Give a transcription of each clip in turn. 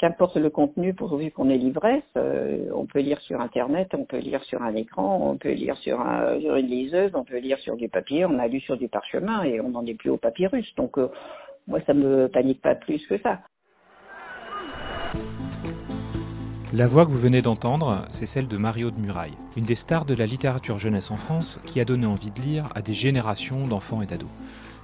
Qu'importe le contenu, pourvu qu'on ait l'ivresse, euh, on peut lire sur Internet, on peut lire sur un écran, on peut lire sur, un, sur une liseuse, on peut lire sur du papier, on a lu sur du parchemin et on n'en est plus au papyrus. Donc, euh, moi, ça me panique pas plus que ça. La voix que vous venez d'entendre, c'est celle de Mario de Muraille, une des stars de la littérature jeunesse en France qui a donné envie de lire à des générations d'enfants et d'ados.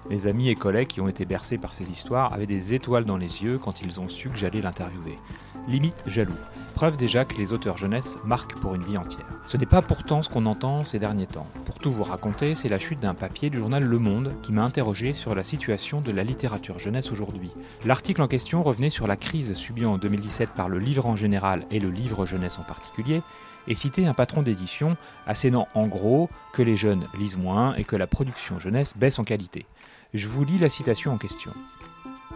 Mes amis et collègues qui ont été bercés par ces histoires avaient des étoiles dans les yeux quand ils ont su que j'allais l'interviewer. Limite jaloux. Preuve déjà que les auteurs jeunesse marquent pour une vie entière. Ce n'est pas pourtant ce qu'on entend ces derniers temps. Pour tout vous raconter, c'est la chute d'un papier du journal Le Monde qui m'a interrogé sur la situation de la littérature jeunesse aujourd'hui. L'article en question revenait sur la crise subie en 2017 par le livre en général et le livre jeunesse en particulier, et citait un patron d'édition assénant en gros que les jeunes lisent moins et que la production jeunesse baisse en qualité. Je vous lis la citation en question.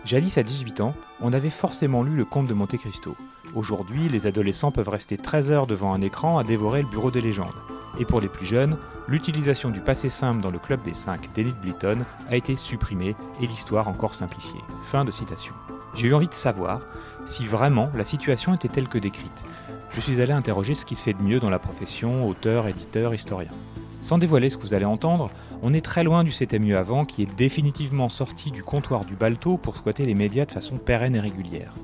Jadis à 18 ans, on avait forcément lu le Comte de Monte Cristo. Aujourd'hui, les adolescents peuvent rester 13 heures devant un écran à dévorer le bureau des légendes. Et pour les plus jeunes, l'utilisation du passé simple dans le club des 5 d'Elite Blyton a été supprimée et l'histoire encore simplifiée. Fin de citation. J'ai eu envie de savoir si vraiment la situation était telle que décrite. Je suis allé interroger ce qui se fait de mieux dans la profession, auteur, éditeur, historien. Sans dévoiler ce que vous allez entendre, on est très loin du C'était mieux avant qui est définitivement sorti du comptoir du Balto pour squatter les médias de façon pérenne et régulière.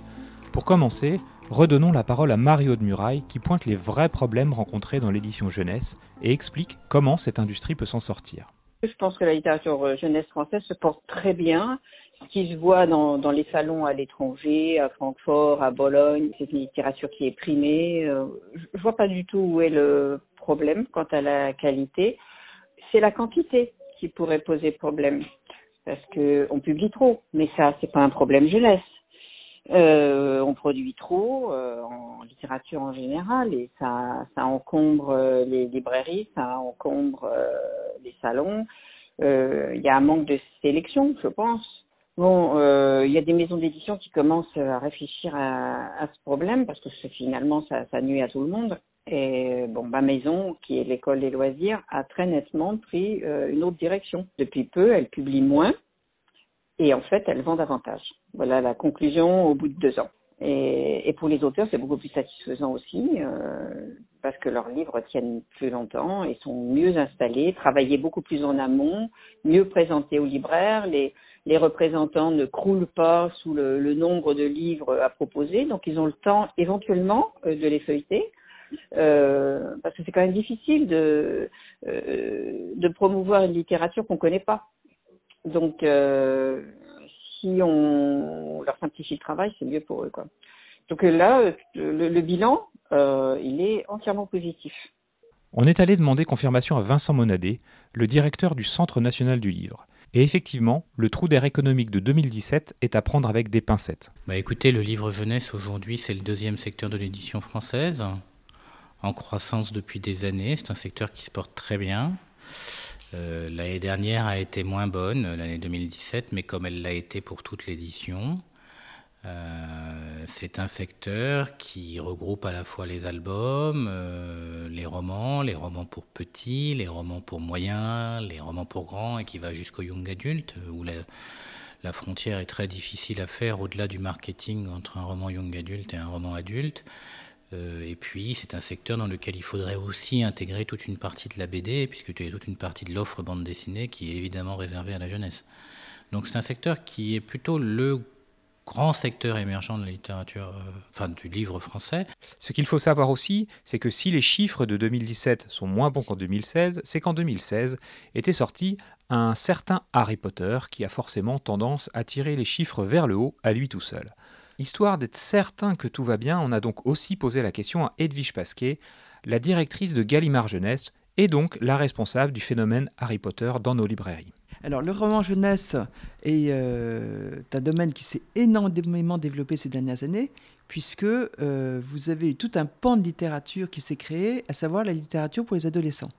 Pour commencer, redonnons la parole à Mario de Muraille qui pointe les vrais problèmes rencontrés dans l'édition jeunesse et explique comment cette industrie peut s'en sortir. Je pense que la littérature jeunesse française se porte très bien. Ce qui se voit dans, dans les salons à l'étranger, à Francfort, à Bologne, c'est une littérature qui est primée. Euh, je vois pas du tout où est le problème quant à la qualité. C'est la quantité qui pourrait poser problème parce que on publie trop, mais ça c'est pas un problème jeunesse. Euh, on produit trop euh, en littérature en général et ça, ça encombre euh, les librairies, ça encombre les salons. Il y a un manque de sélection, je pense. Bon, il y a des maisons d'édition qui commencent à réfléchir à, ce problème parce que finalement ça nuit à tout le monde. Et bon, ma maison, qui est l'école des loisirs, a très nettement pris une autre direction. Depuis peu, elle publie moins et en fait, elle vend davantage. Voilà la conclusion au bout de deux ans. Et, et pour les auteurs, c'est beaucoup plus satisfaisant aussi, euh, parce que leurs livres tiennent plus longtemps et sont mieux installés, travaillés beaucoup plus en amont, mieux présentés aux libraires. Les, les représentants ne croulent pas sous le, le, nombre de livres à proposer, donc ils ont le temps éventuellement euh, de les feuilleter. Euh, parce que c'est quand même difficile de, euh, de promouvoir une littérature qu'on connaît pas. Donc, euh, si on leur simplifie le travail, c'est mieux pour eux. Quoi. Donc là, le, le bilan, euh, il est entièrement positif. On est allé demander confirmation à Vincent Monadé, le directeur du Centre national du livre. Et effectivement, le trou d'air économique de 2017 est à prendre avec des pincettes. Bah écoutez, le livre jeunesse aujourd'hui, c'est le deuxième secteur de l'édition française, en croissance depuis des années. C'est un secteur qui se porte très bien. Euh, l'année dernière a été moins bonne, l'année 2017, mais comme elle l'a été pour toute l'édition. Euh, c'est un secteur qui regroupe à la fois les albums, euh, les romans, les romans pour petits, les romans pour moyens, les romans pour grands et qui va jusqu'au young adulte, où la, la, frontière est très difficile à faire au-delà du marketing entre un roman young adulte et un roman adulte. Euh, et puis, c'est un secteur dans lequel il faudrait aussi intégrer toute une partie de la BD, puisque tu as toute une partie de l'offre bande dessinée qui est évidemment réservée à la jeunesse. Donc, c'est un secteur qui est plutôt le grand secteur émergent de la littérature, euh, enfin du livre français. Ce qu'il faut savoir aussi, c'est que si les chiffres de 2017 sont moins bons qu'en 2016, c'est qu'en 2016 était sorti un certain Harry Potter qui a forcément tendance à tirer les chiffres vers le haut à lui tout seul. Histoire d'être certain que tout va bien, on a donc aussi posé la question à Edwige Pasquet, la directrice de Gallimard Jeunesse et donc la responsable du phénomène Harry Potter dans nos librairies. Alors, le roman jeunesse est euh, un domaine qui s'est énormément développé ces dernières années, puisque euh, vous avez eu tout un pan de littérature qui s'est créé, à savoir la littérature pour les adolescents.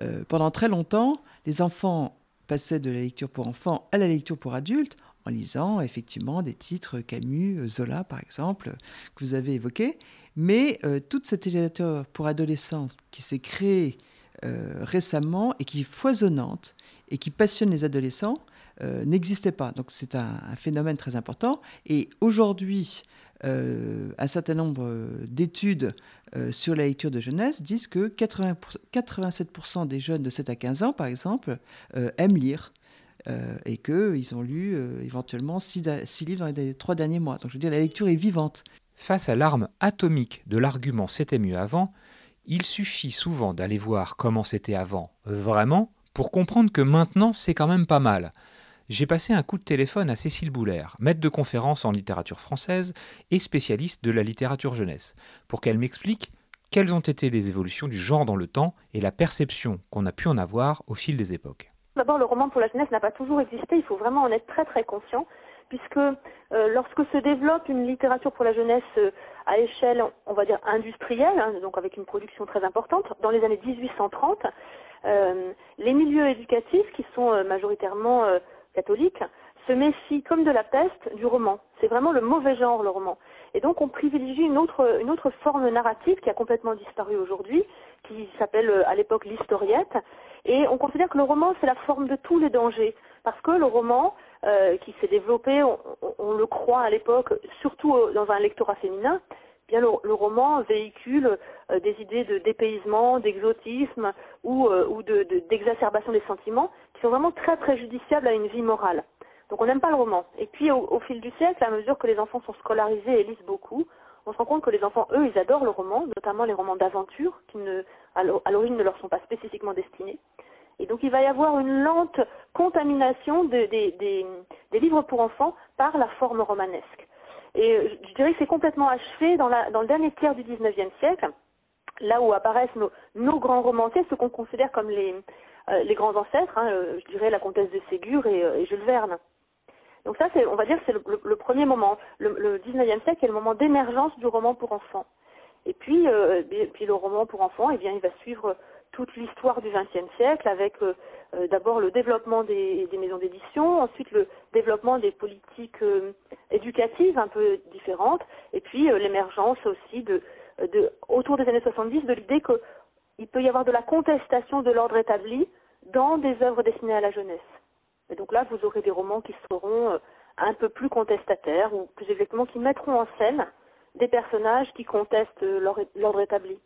Euh, pendant très longtemps, les enfants passaient de la lecture pour enfants à la lecture pour adultes en lisant effectivement des titres Camus, Zola par exemple, que vous avez évoqués. Mais toute cette littérature pour adolescents qui s'est créée récemment et qui est foisonnante, et qui passionne les adolescents euh, n'existait pas. Donc c'est un, phénomène très important. Et aujourd'hui, euh, un certain nombre d'études euh, sur la lecture de jeunesse disent que 80 87% des jeunes de 7 à 15 ans, par exemple, aiment lire. Et qu'ils ont lu éventuellement 6, livres dans les trois derniers mois. Donc je veux dire, la lecture est vivante. Face à l'arme atomique de l'argument c'était mieux avant, il suffit souvent d'aller voir comment c'était avant vraiment pour comprendre que maintenant c'est quand même pas mal. J'ai passé un coup de téléphone à Cécile Boulaire, maître de conférence en littérature française et spécialiste de la littérature jeunesse, pour qu'elle m'explique quelles ont été les évolutions du genre dans le temps et la perception qu'on a pu en avoir au fil des époques. D'abord, le roman pour la jeunesse n'a pas toujours existé, il faut vraiment en être très très conscient, puisque euh, lorsque se développe une littérature pour la jeunesse euh, à échelle, on va dire industrielle, hein, donc avec une production très importante, dans les années 1830, euh, les milieux éducatifs, qui sont majoritairement catholiques, se méfient comme de la peste du roman. C'est vraiment le mauvais genre, le roman. Et donc on privilégie une autre, une autre forme narrative qui a complètement disparu aujourd'hui, qui s'appelle à l'époque l'historiette. Et on considère que le roman, c'est la forme de tous les dangers. Parce que le roman, qui s'est développé, on, le croit à l'époque, surtout dans un lectorat féminin, bien le, roman véhicule euh, des idées de dépaysement, d'exotisme ou, euh, ou d'exacerbation de, des sentiments qui sont vraiment très préjudiciables à une vie morale. Donc on n'aime pas le roman. Et puis au, fil du siècle, à mesure que les enfants sont scolarisés et lisent beaucoup, on se rend compte que les enfants, eux, ils adorent le roman, notamment les romans d'aventure qui ne, à l'origine ne leur sont pas spécifiquement destinés. Et donc il va y avoir une lente contamination des livres pour enfants par la forme romanesque. Et euh, je dirais que c'est complètement achevé dans, le dernier tiers du XIXe siècle, là où apparaissent nos, grands romanciers, ceux qu'on considère comme les, euh, grands ancêtres, hein, euh, je dirais la comtesse de Ségur et, Jules Verne. Donc ça, on va dire, c'est le, premier moment. Le, XIXe siècle est le moment d'émergence du roman pour enfants. Et puis, puis le roman pour enfants, eh bien, il va suivre toute l'histoire du XXe siècle avec euh, euh, d'abord le développement des, maisons d'édition, ensuite le développement des politiques euh, éducatives un peu différentes, et puis l'émergence aussi de, autour des années 70 de l'idée qu'il peut y avoir de la contestation de l'ordre établi dans des œuvres destinées à la jeunesse. Et donc là, vous aurez des romans qui seront un peu plus contestataires, ou plus exactement qui mettront en scène des personnages qui contestent l'ordre établi.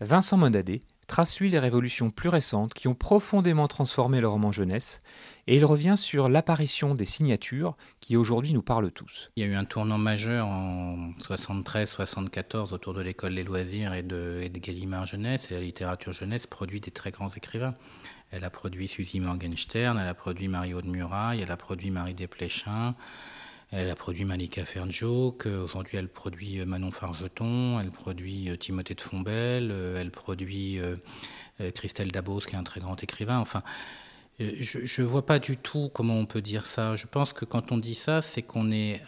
Vincent Monadé trace lui les révolutions plus récentes qui ont profondément transformé le roman jeunesse, et il revient sur l'apparition des signatures qui aujourd'hui nous parlent tous. Il y a eu un tournant majeur en 73-74 autour de l'école des loisirs et de, et Gallimard Jeunesse, et la littérature jeunesse produit des très grands écrivains. Elle a produit Suzy Morgenstern, elle a produit Mario de Muraille, elle a produit Marie Desplechin, elle a produit Malika Fernjo, aujourd'hui elle produit euh, Manon Fargeton, elle produit euh, Timothée de Fombelle, euh, elle produit Christelle Dabos, qui est un très grand écrivain. Enfin, je ne vois pas du tout comment on peut dire ça. Je pense que quand on dit ça, c'est qu'on est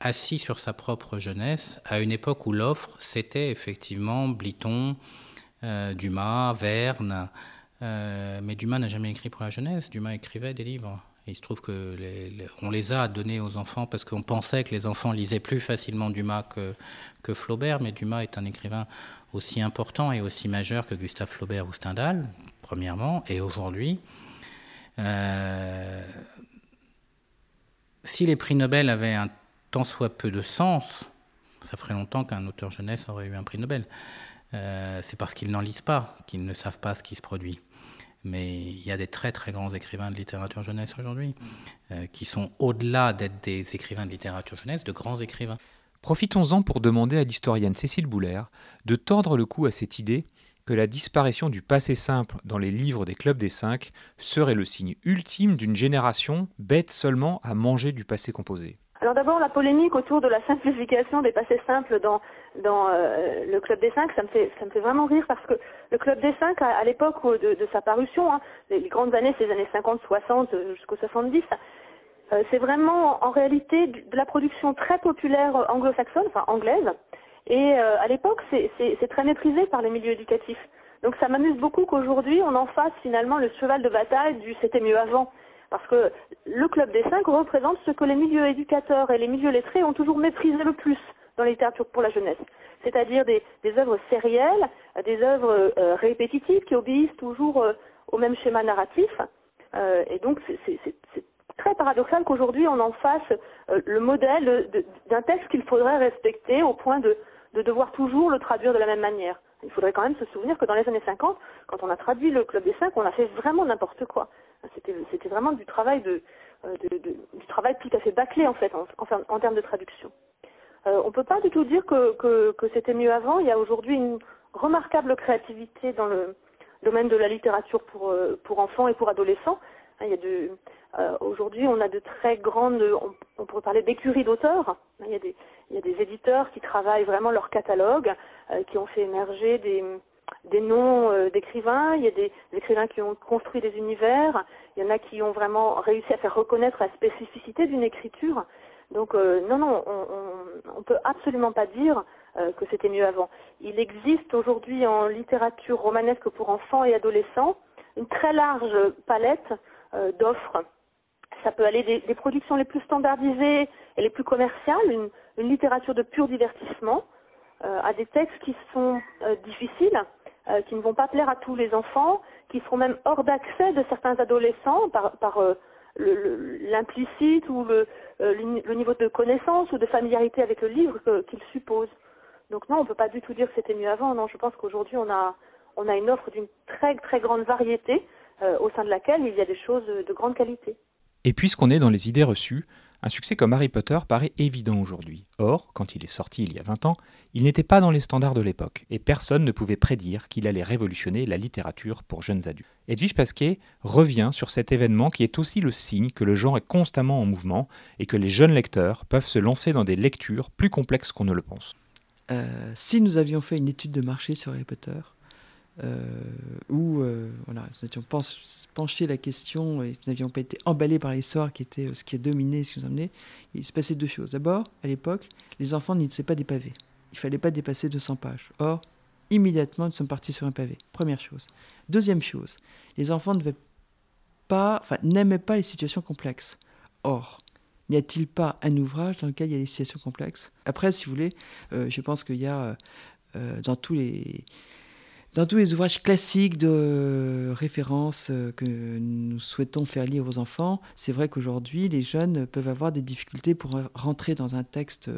assis sur sa propre jeunesse à une époque où l'offre, c'était effectivement Bliton, Dumas, Verne. mais Dumas n'a jamais écrit pour la jeunesse. Dumas écrivait des livres il se trouve que on les a donnés aux enfants parce qu'on pensait que les enfants lisaient plus facilement Dumas que, que Flaubert, mais Dumas est un écrivain aussi important et aussi majeur que Gustave Flaubert ou Stendhal, premièrement, et aujourd'hui. Euh, si les prix Nobel avaient un tant soit peu de sens, ça ferait longtemps qu'un auteur jeunesse aurait eu un prix Nobel. Euh, c'est parce qu'ils n'en lisent pas, qu'ils ne savent pas ce qui se produit. Mais il y a des très très grands écrivains de littérature jeunesse aujourd'hui, euh, qui sont au-delà d'être des écrivains de littérature jeunesse, de grands écrivains. Profitons-en pour demander à l'historienne Cécile Boulaire de tordre le cou à cette idée que la disparition du passé simple dans les livres des clubs des cinq serait le signe ultime d'une génération bête seulement à manger du passé composé. alors d'abord la polémique autour de la simplification des passés simples dans dans euh, le club des cinq, ça me fait ça me fait vraiment rire parce que le club des cinq à, l'époque de, de, sa parution, hein, les, grandes années, ces années 50, 60 jusqu'aux 70, euh, c'est vraiment en réalité de la production très populaire anglo-saxonne, enfin anglaise, et euh, à l'époque c'est très maîtrisé par les milieux éducatifs. Donc ça m'amuse beaucoup qu'aujourd'hui on en fasse finalement le cheval de bataille du c'était mieux avant. Parce que le Club des Cinq représente ce que les milieux éducateurs et les milieux lettrés ont toujours méprisé le plus dans la littérature pour la jeunesse. C'est-à-dire des, œuvres sérielles, des œuvres euh, répétitives qui obéissent toujours euh, au même schéma narratif. Euh, et donc c'est très paradoxal qu'aujourd'hui on en fasse le modèle d'un texte qu'il faudrait respecter au point de, de devoir toujours le traduire de la même manière. Il faudrait quand même se souvenir que dans les années 50, quand on a traduit le Club des Cinq, on a fait vraiment n'importe quoi. C'était vraiment du travail de, du travail tout à fait bâclé en fait en, termes de traduction. Euh, on peut pas du tout dire que, que, que c'était mieux avant. Il y a aujourd'hui une remarquable créativité dans le domaine de la littérature pour, euh, enfants et pour adolescents. Hein, euh, aujourd'hui, on a de très grandes, on, pourrait parler d'écuries d'auteurs. Hein, il, y a des, éditeurs qui travaillent vraiment leur catalogue, qui ont fait émerger des, noms d'écrivains, il y a des, écrivains qui ont construit des univers, il y en a qui ont vraiment réussi à faire reconnaître la spécificité d'une écriture. Donc euh, non, non, on ne peut absolument pas dire euh, que c'était mieux avant. Il existe aujourd'hui en littérature romanesque pour enfants et adolescents une très large palette d'offres. Ça peut aller des, productions les plus standardisées et les plus commerciales, une, littérature de pur divertissement, à des textes qui sont difficiles, euh, qui ne vont pas plaire à tous les enfants, qui seront même hors d'accès de certains adolescents par, par euh, l'implicite ou le, euh, le, niveau de connaissance ou de familiarité avec le livre qu'ils supposent. Donc non, on ne peut pas du tout dire que c'était mieux avant. Non, je pense qu'aujourd'hui on a, on a une offre d'une très très grande variété au sein de laquelle il y a des choses de grande qualité. Et puisqu'on est dans les idées reçues, un succès comme Harry Potter paraît évident aujourd'hui. Or, quand il est sorti il y a 20 ans, il n'était pas dans les standards de l'époque, et personne ne pouvait prédire qu'il allait révolutionner la littérature pour jeunes adultes. Edwige Pasquet revient sur cet événement qui est aussi le signe que le genre est constamment en mouvement et que les jeunes lecteurs peuvent se lancer dans des lectures plus complexes qu'on ne le pense. Euh, si nous avions fait une étude de marché sur Harry Potter, où euh, voilà, nous avions penché la question et nous n'avions pas été emballés par l'histoire qui était euh, ce qui a dominé, ce qui nous a amené, il se passait deux choses. D'abord, à l'époque, les enfants n'étaient pas des pavés. Il fallait pas dépasser 200 pages. Or, immédiatement, nous sommes partis sur un pavé. Première chose. Deuxième chose, les enfants ne pas, enfin, n'aimaient pas les situations complexes. Or, n'y a-t-il pas un ouvrage dans lequel il y a des situations complexes? Après, si vous voulez, je pense qu'il y a dans tous les dans tous les ouvrages classiques de référence euh, que nous souhaitons faire lire aux enfants, c'est vrai qu'aujourd'hui, les jeunes peuvent avoir des difficultés pour rentrer dans un texte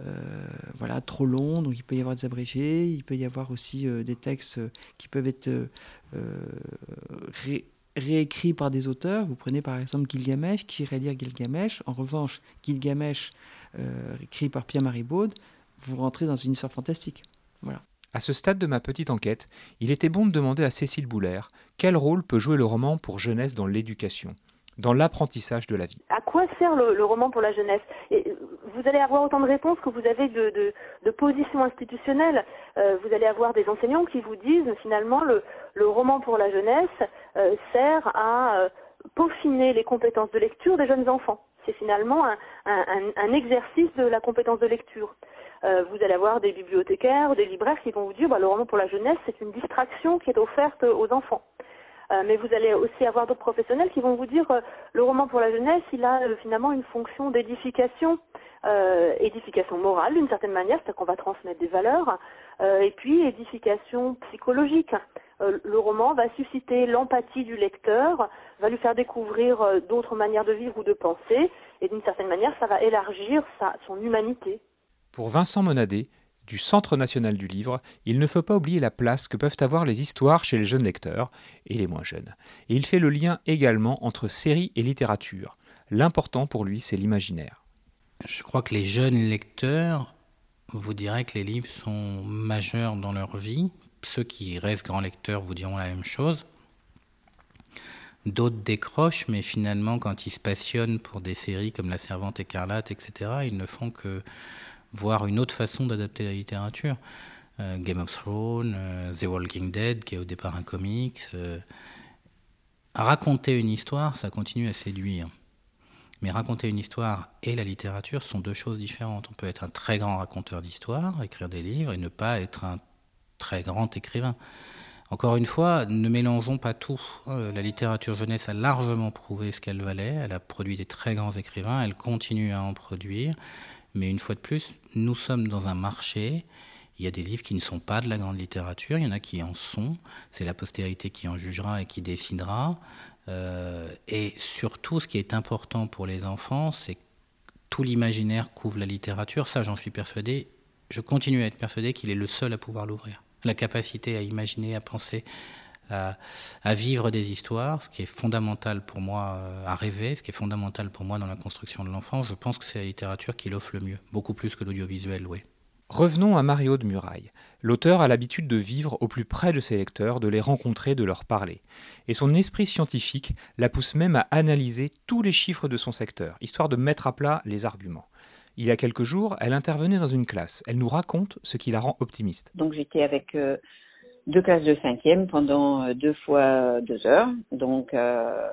euh, voilà, trop long, donc il peut y avoir des abrégés, il peut y avoir aussi euh, des textes qui peuvent être réécrits par des auteurs. Vous prenez par exemple Gilgamesh, qui irait lire Gilgamesh. En revanche, Gilgamesh, écrit par Pierre-Marie Baud, vous rentrez dans une histoire fantastique. Voilà. À ce stade de ma petite enquête, il était bon de demander à Cécile Boulaire quel rôle peut jouer le roman pour jeunesse dans l'éducation, dans l'apprentissage de la vie. À quoi sert le, roman pour la jeunesse? Et Vous allez avoir autant de réponses que vous avez de, positions institutionnelles. Euh, vous allez avoir des enseignants qui vous disent finalement le, roman pour la jeunesse euh, sert à euh, peaufiner les compétences de lecture des jeunes enfants. C'est finalement un exercice de la compétence de lecture. Euh, vous allez avoir des bibliothécaires, des libraires qui vont vous dire bah, le roman pour la jeunesse, c'est une distraction qui est offerte aux enfants. Euh, mais vous allez aussi avoir d'autres professionnels qui vont vous dire euh, le roman pour la jeunesse, il a finalement une fonction d'édification, édification morale d'une certaine manière, c'est-à-dire qu'on va transmettre des valeurs, et puis édification psychologique. le roman va susciter l'empathie du lecteur, va lui faire découvrir d'autres manières de vivre ou de penser, et d'une certaine manière, ça va élargir sa, son humanité. Pour Vincent Monadet, du Centre national du livre, il ne faut pas oublier la place que peuvent avoir les histoires chez les jeunes lecteurs et les moins jeunes. Et il fait le lien également entre série et littérature. L'important pour lui, c'est l'imaginaire. Je crois que les jeunes lecteurs vous diraient que les livres sont majeurs dans leur vie. Ceux qui restent grands lecteurs vous diront la même chose. D'autres décrochent, mais finalement, quand ils se passionnent pour des séries comme La Servante écarlate, etc., ils ne font que voir une autre façon d'adapter la littérature. Euh, Game of Thrones, euh, The Walking Dead, qui est au départ un comics. Euh, raconter une histoire, ça continue à séduire. Mais raconter une histoire et la littérature sont deux choses différentes. On peut être un très grand raconteur d'histoire, écrire des livres, et ne pas être un très grand écrivain. Encore une fois, ne mélangeons pas tout. La littérature jeunesse a largement prouvé ce qu'elle valait. Elle a produit des très grands écrivains. Elle continue à en produire. Mais une fois de plus, nous sommes dans un marché. Il y a des livres qui ne sont pas de la grande littérature, il y en a qui en sont. C'est la postérité qui en jugera et qui décidera. Euh, et surtout, ce qui est important pour les enfants, c'est que tout l'imaginaire couvre la littérature. Ça, j'en suis persuadé. Je continue à être persuadé qu'il est le seul à pouvoir l'ouvrir. La capacité à imaginer, à penser, à, à, vivre des histoires, ce qui est fondamental pour moi, euh, à rêver, ce qui est fondamental pour moi dans la construction de l'enfant, je pense que c'est la littérature qui l'offre le mieux, beaucoup plus que l'audiovisuel, oui. Revenons à Mario de Muraille. L'auteur a l'habitude de vivre au plus près de ses lecteurs, de les rencontrer, de leur parler. Et son esprit scientifique la pousse même à analyser tous les chiffres de son secteur, histoire de mettre à plat les arguments. Il y a quelques jours, elle intervenait dans une classe. Elle nous raconte ce qui la rend optimiste. Donc j'étais avec euh, deux classes de cinquième pendant euh, deux fois deux heures, donc euh,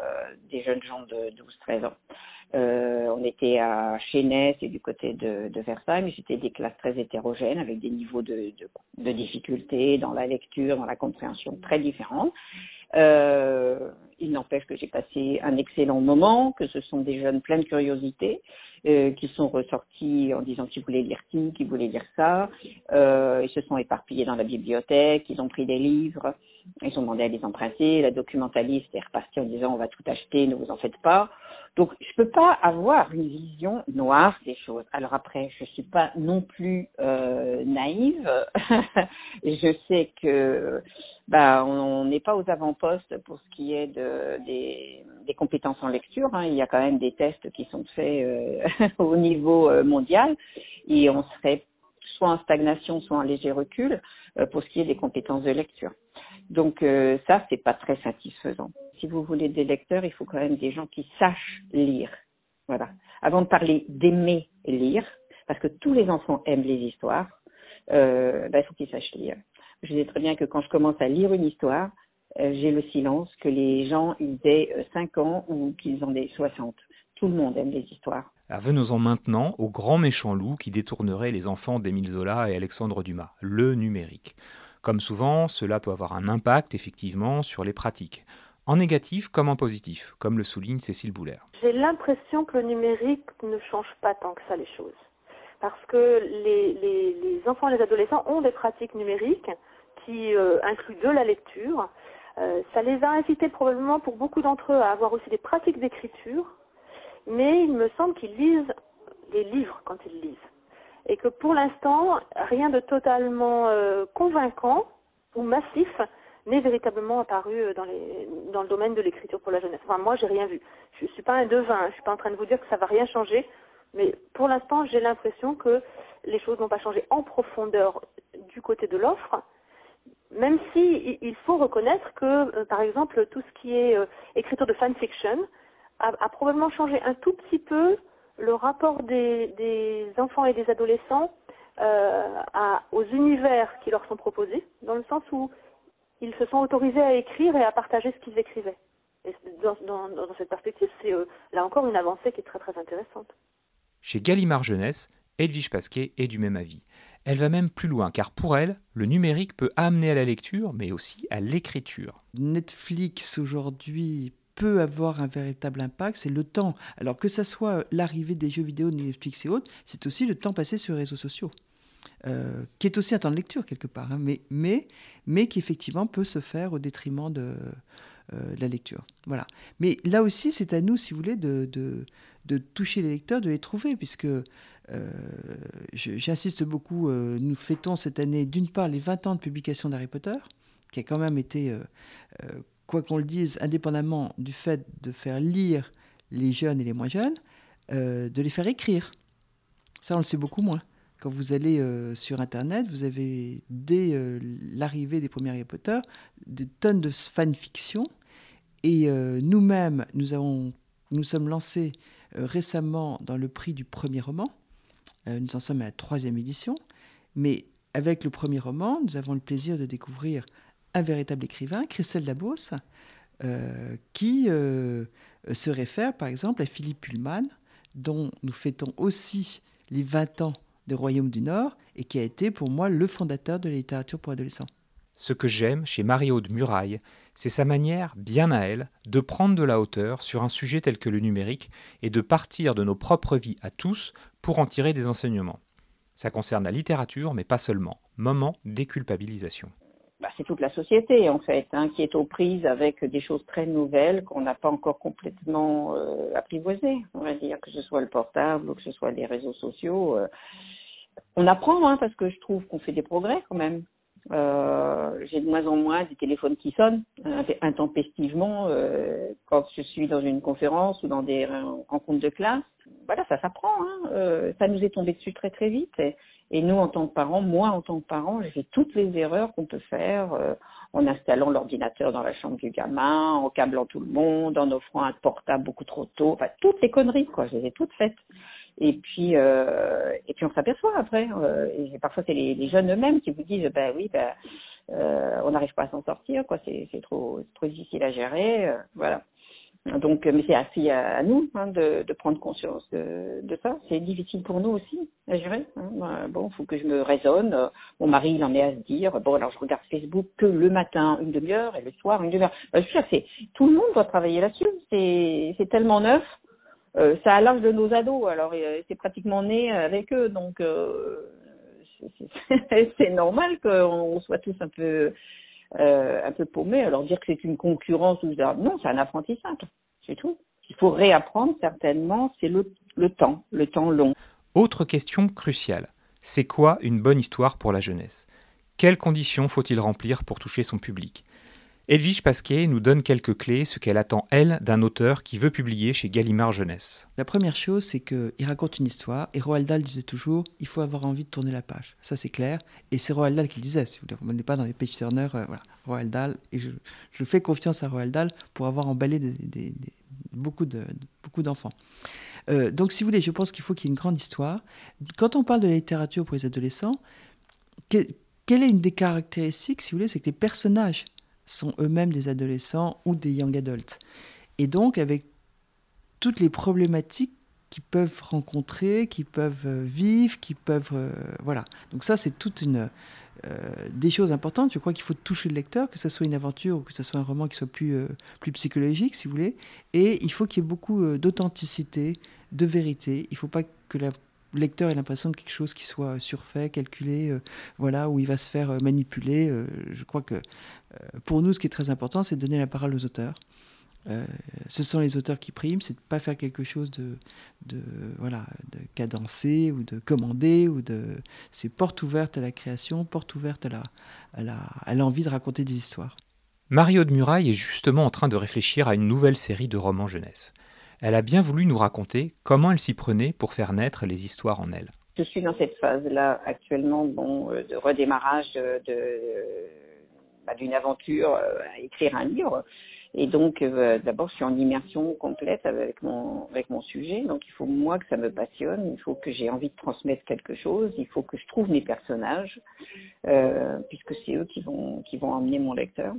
des jeunes gens de 12-13 ans. Euh, on était à Chénès et du côté de, Versailles, mais c'était des classes très hétérogènes avec des niveaux de, de, de, difficulté dans la lecture, dans la compréhension très différents. Euh, il n'empêche que j'ai passé un excellent moment, que ce sont des jeunes pleins de curiosité, euh, qui sont ressortis en disant qu'ils voulaient lire ci, qu'ils voulaient lire ça. Euh, ils se sont éparpillés dans la bibliothèque, ils ont pris des livres, ils ont demandé à les emprunter. La documentaliste est repartie en disant on va tout acheter, ne vous en faites pas. Donc, je peux pas avoir une vision noire des choses. Alors après, je suis pas non plus euh, naïve. je sais que bah, on n'est pas aux avant-postes pour ce qui est de, des, des compétences en lecture. Hein. Il y a quand même des tests qui sont faits euh, au niveau euh, mondial et on serait soit en stagnation, soit en léger recul euh, pour ce qui est des compétences de lecture. Donc euh, ça, c'est pas très satisfaisant. Si vous voulez des lecteurs, il faut quand même des gens qui sachent lire. Voilà. Avant de parler d'aimer lire, parce que tous les enfants aiment les histoires, ben, il faut qu'ils sachent lire. Je sais très bien que quand je commence à lire une histoire, j'ai le silence que les gens ils aient 5 ans ou qu'ils en aient 60. Tout le monde aime les histoires. Venons-en maintenant au grand méchant loup qui détournerait les enfants d'Émile Zola et Alexandre Dumas, le numérique. Comme souvent, cela peut avoir un impact effectivement sur les pratiques, en négatif comme en positif, comme le souligne Cécile Bouler. J'ai l'impression que le numérique ne change pas tant que ça les choses. Parce que les, les, les enfants et les adolescents ont des pratiques numériques qui euh, incluent de la lecture. Euh, ça les a incités probablement pour beaucoup d'entre eux à avoir aussi des pratiques d'écriture, mais il me semble qu'ils lisent les livres quand ils lisent et que pour l'instant, rien de totalement euh, convaincant ou massif n'est véritablement apparu euh, dans, les, dans le domaine de l'écriture pour la jeunesse. Enfin, moi, j'ai rien vu. Je suis pas un devin. Je suis pas en train de vous dire que ça va rien changer, mais pour l'instant, j'ai l'impression que les choses n'ont pas changé en profondeur du côté de l'offre. Même si il faut reconnaître que, euh, par exemple, tout ce qui est écriture de fanfiction a, a probablement changé un tout petit peu le rapport des, enfants et des adolescents euh, aux univers qui leur sont proposés, dans le sens où ils se sont autorisés à écrire et à partager ce qu'ils écrivaient. Et dans, cette perspective, c'est euh, là encore une avancée qui est très très intéressante. Chez Gallimard Jeunesse, Edwige Pasquet est du même avis. Elle va même plus loin, car pour elle, le numérique peut amener à la lecture, mais aussi à l'écriture. Netflix aujourd'hui peut avoir un véritable impact, c'est le temps. Alors que ça soit l'arrivée des jeux vidéo, Netflix et autres, c'est aussi le temps passé sur les réseaux sociaux. Euh, qui est aussi un temps de lecture quelque part, hein, mais, mais, mais qui effectivement peut se faire au détriment de, euh, la lecture. Voilà. Mais là aussi, c'est à nous, si vous voulez, de, de, de, toucher les lecteurs, de les trouver, puisque j'insiste beaucoup, euh, nous fêtons cette année d'une part les 20 ans de publication d'Harry Potter, qui a quand même été euh, quoi qu'on le dise, indépendamment du fait de faire lire les jeunes et les moins jeunes, euh, de les faire écrire. Ça, on le sait beaucoup moins. Quand vous allez euh, sur Internet, vous avez, dès euh, l'arrivée des premiers Harry Potter, des tonnes de fanfiction. Et nous-mêmes, nous, avons, nous sommes lancés récemment dans le prix du premier roman. Nous en sommes à la troisième édition. Mais avec le premier roman, nous avons le plaisir de découvrir un véritable écrivain, Christelle Dabos, euh, qui euh, se réfère par exemple à Philippe Pullman, dont nous fêtons aussi les 20 ans des Royaumes du Nord et qui a été pour moi le fondateur de la littérature pour adolescents. Ce que j'aime chez Marie-Aude Muraille, c'est sa manière, bien à elle, de prendre de la hauteur sur un sujet tel que le numérique et de partir de nos propres vies à tous pour en tirer des enseignements. Ça concerne la littérature, mais pas seulement. Moment déculpabilisation. Bah, c'est toute la société en fait hein, qui est aux prises avec des choses très nouvelles qu'on n'a pas encore complètement euh, apprivoisées, on va dire que ce soit le portable ou que ce soit les réseaux sociaux. Euh. on apprend hein, parce que je trouve qu'on fait des progrès quand même. Euh, j'ai de moins en moins des téléphones qui sonnent intempestivement euh, quand je suis dans une conférence ou dans des rencontres de classe. Voilà, ça s'apprend. Hein. Euh, ça nous est tombé dessus très très vite. Et, nous, en tant que parents, moi en tant que parent, j'ai fait toutes les erreurs qu'on peut faire euh, en installant l'ordinateur dans la chambre du gamin, en câblant tout le monde, en offrant un portable beaucoup trop tôt. Enfin, toutes les conneries, quoi. Je les ai toutes faites. Et puis, euh, et puis on s'aperçoit après. Euh, et parfois, c'est les, jeunes eux-mêmes qui vous disent, ben oui, ben, euh, on n'arrive pas à s'en sortir, quoi. C'est, c'est trop, trop difficile à gérer, euh, voilà. Donc, mais c'est assez à, nous hein, de, de, prendre conscience de, de ça. C'est difficile pour nous aussi à gérer. Hein. Bon, faut que je me raisonne. Mon mari, il en est à se dire, bon, alors je regarde Facebook que le matin une demi-heure et le soir une demi-heure. Ben, je suis c'est tout le monde doit travailler là-dessus. C'est, c'est tellement neuf euh, c'est à l'âge de nos ados, alors euh, c'est pratiquement né avec eux, donc euh, c'est normal qu'on soit tous un peu euh, un peu paumés. Alors dire que c'est une concurrence ou non, c'est un apprentissage, c'est tout. Il faut réapprendre certainement, c'est le, le temps, le temps long. Autre question cruciale, c'est quoi une bonne histoire pour la jeunesse? Quelles conditions faut-il remplir pour toucher son public? Edwige Pasquet nous donne quelques clés, ce qu'elle attend, elle, d'un auteur qui veut publier chez Gallimard Jeunesse. La première chose, c'est qu'il raconte une histoire, et Roald Dahl disait toujours il faut avoir envie de tourner la page. Ça, c'est clair. Et c'est Roald Dahl qui le disait, si vous ne venez pas dans les page Turner, euh, voilà, Roald Dahl. Et je, fais confiance à Roald Dahl pour avoir emballé beaucoup, de, beaucoup d'enfants. Euh, donc, si vous voulez, je pense qu'il faut qu'il y ait une grande histoire. Quand on parle de la littérature pour les adolescents, quelle est une des caractéristiques, si vous voulez, c'est que les personnages sont eux-mêmes des adolescents ou des young adults. Et donc, avec toutes les problématiques qu'ils peuvent rencontrer, qu'ils peuvent euh, vivre, qu'ils peuvent... Euh, voilà. Donc ça, c'est toute une... Euh, des choses importantes. Je crois qu'il faut toucher le lecteur, que ce soit une aventure ou que ce soit un roman qui soit plus, plus psychologique, si vous voulez. Et il faut qu'il y ait beaucoup d'authenticité, de vérité. Il ne faut pas que la le lecteur ait l'impression de quelque chose qui soit surfait, calculé, euh, voilà, où il va se faire euh, manipuler. Euh, je crois que pour nous, ce qui est très important, c'est de donner la parole aux auteurs. ce sont les auteurs qui priment, c'est de pas faire quelque chose de, voilà, de cadencé ou de commandé de. C'est porte ouverte à la création, porte ouverte à la, à la, à l'envie de raconter des histoires. Mario de Muraille est justement en train de réfléchir à une nouvelle série de romans jeunesse elle a bien voulu nous raconter comment elle s'y prenait pour faire naître les histoires en elle. Je suis dans cette phase-là actuellement euh, de redémarrage de, bah, d'une aventure euh, à écrire un livre. Et donc, euh, d'abord, je suis en immersion complète avec mon, avec mon sujet. Donc, il faut, moi, que ça me passionne. Il faut que j'ai envie de transmettre quelque chose. Il faut que je trouve mes personnages, puisque c'est eux qui vont, qui vont emmener mon lecteur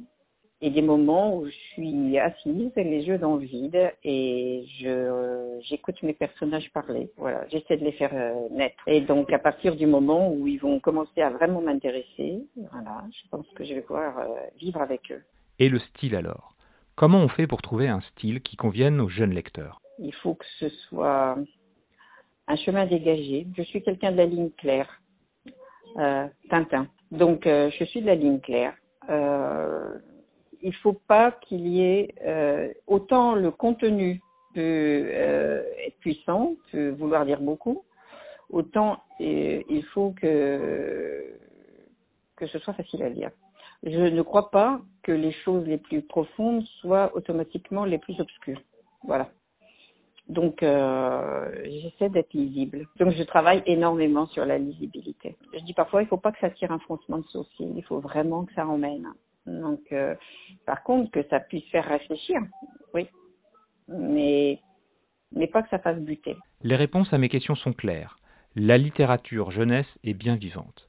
et des moments où je suis assise, les yeux dans le vide, et je j'écoute mes personnages parler. Voilà, j'essaie de les faire euh, naître. Et donc à partir du moment où ils vont commencer à vraiment m'intéresser, voilà, je pense que je vais pouvoir euh, vivre avec eux. Et le style alors? Comment on fait pour trouver un style qui convienne aux jeunes lecteurs? Il faut que ce soit un chemin dégagé. Je suis quelqu'un de la ligne claire, euh, Tintin. Donc je suis de la ligne claire. Euh, il faut pas qu'il y ait euh, autant le contenu peut euh, être puissant, peut vouloir dire beaucoup, autant il faut que que ce soit facile à lire. Je ne crois pas que les choses les plus profondes soient automatiquement les plus obscures. Voilà. Donc, euh, j'essaie d'être lisible. Donc, je travaille énormément sur la lisibilité. Je dis parfois, il ne faut pas que ça tire un froncement de sourcil. Il faut vraiment que ça emmène Donc, euh, par contre, que ça puisse faire réfléchir, oui, mais, mais pas que ça fasse buter. Les réponses à mes questions sont claires. La littérature jeunesse est bien vivante.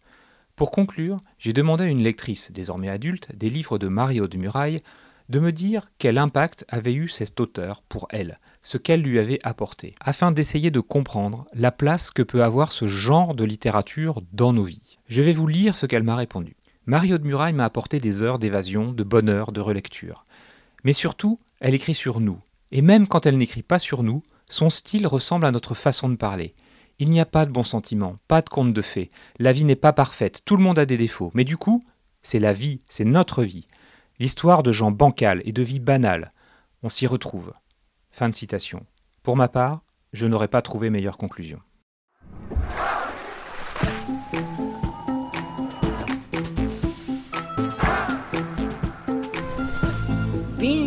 Pour conclure, j'ai demandé à une lectrice, désormais adulte, des livres de Mario de Muraille, de me dire quel impact avait eu cet auteur pour elle, ce qu'elle lui avait apporté, afin d'essayer de comprendre la place que peut avoir ce genre de littérature dans nos vies. Je vais vous lire ce qu'elle m'a répondu. Mario de Muraille m'a apporté des heures d'évasion, de bonheur, de relecture. Mais surtout, elle écrit sur nous. Et même quand elle n'écrit pas sur nous, son style ressemble à notre façon de parler. Il n'y a pas de bons sentiments, pas de contes de fées. La vie n'est pas parfaite, tout le monde a des défauts. Mais du coup, c'est la vie, c'est notre vie. L'histoire de gens bancales et de vie banale. On s'y retrouve. Fin de citation. Pour ma part, je n'aurais pas trouvé meilleure conclusion.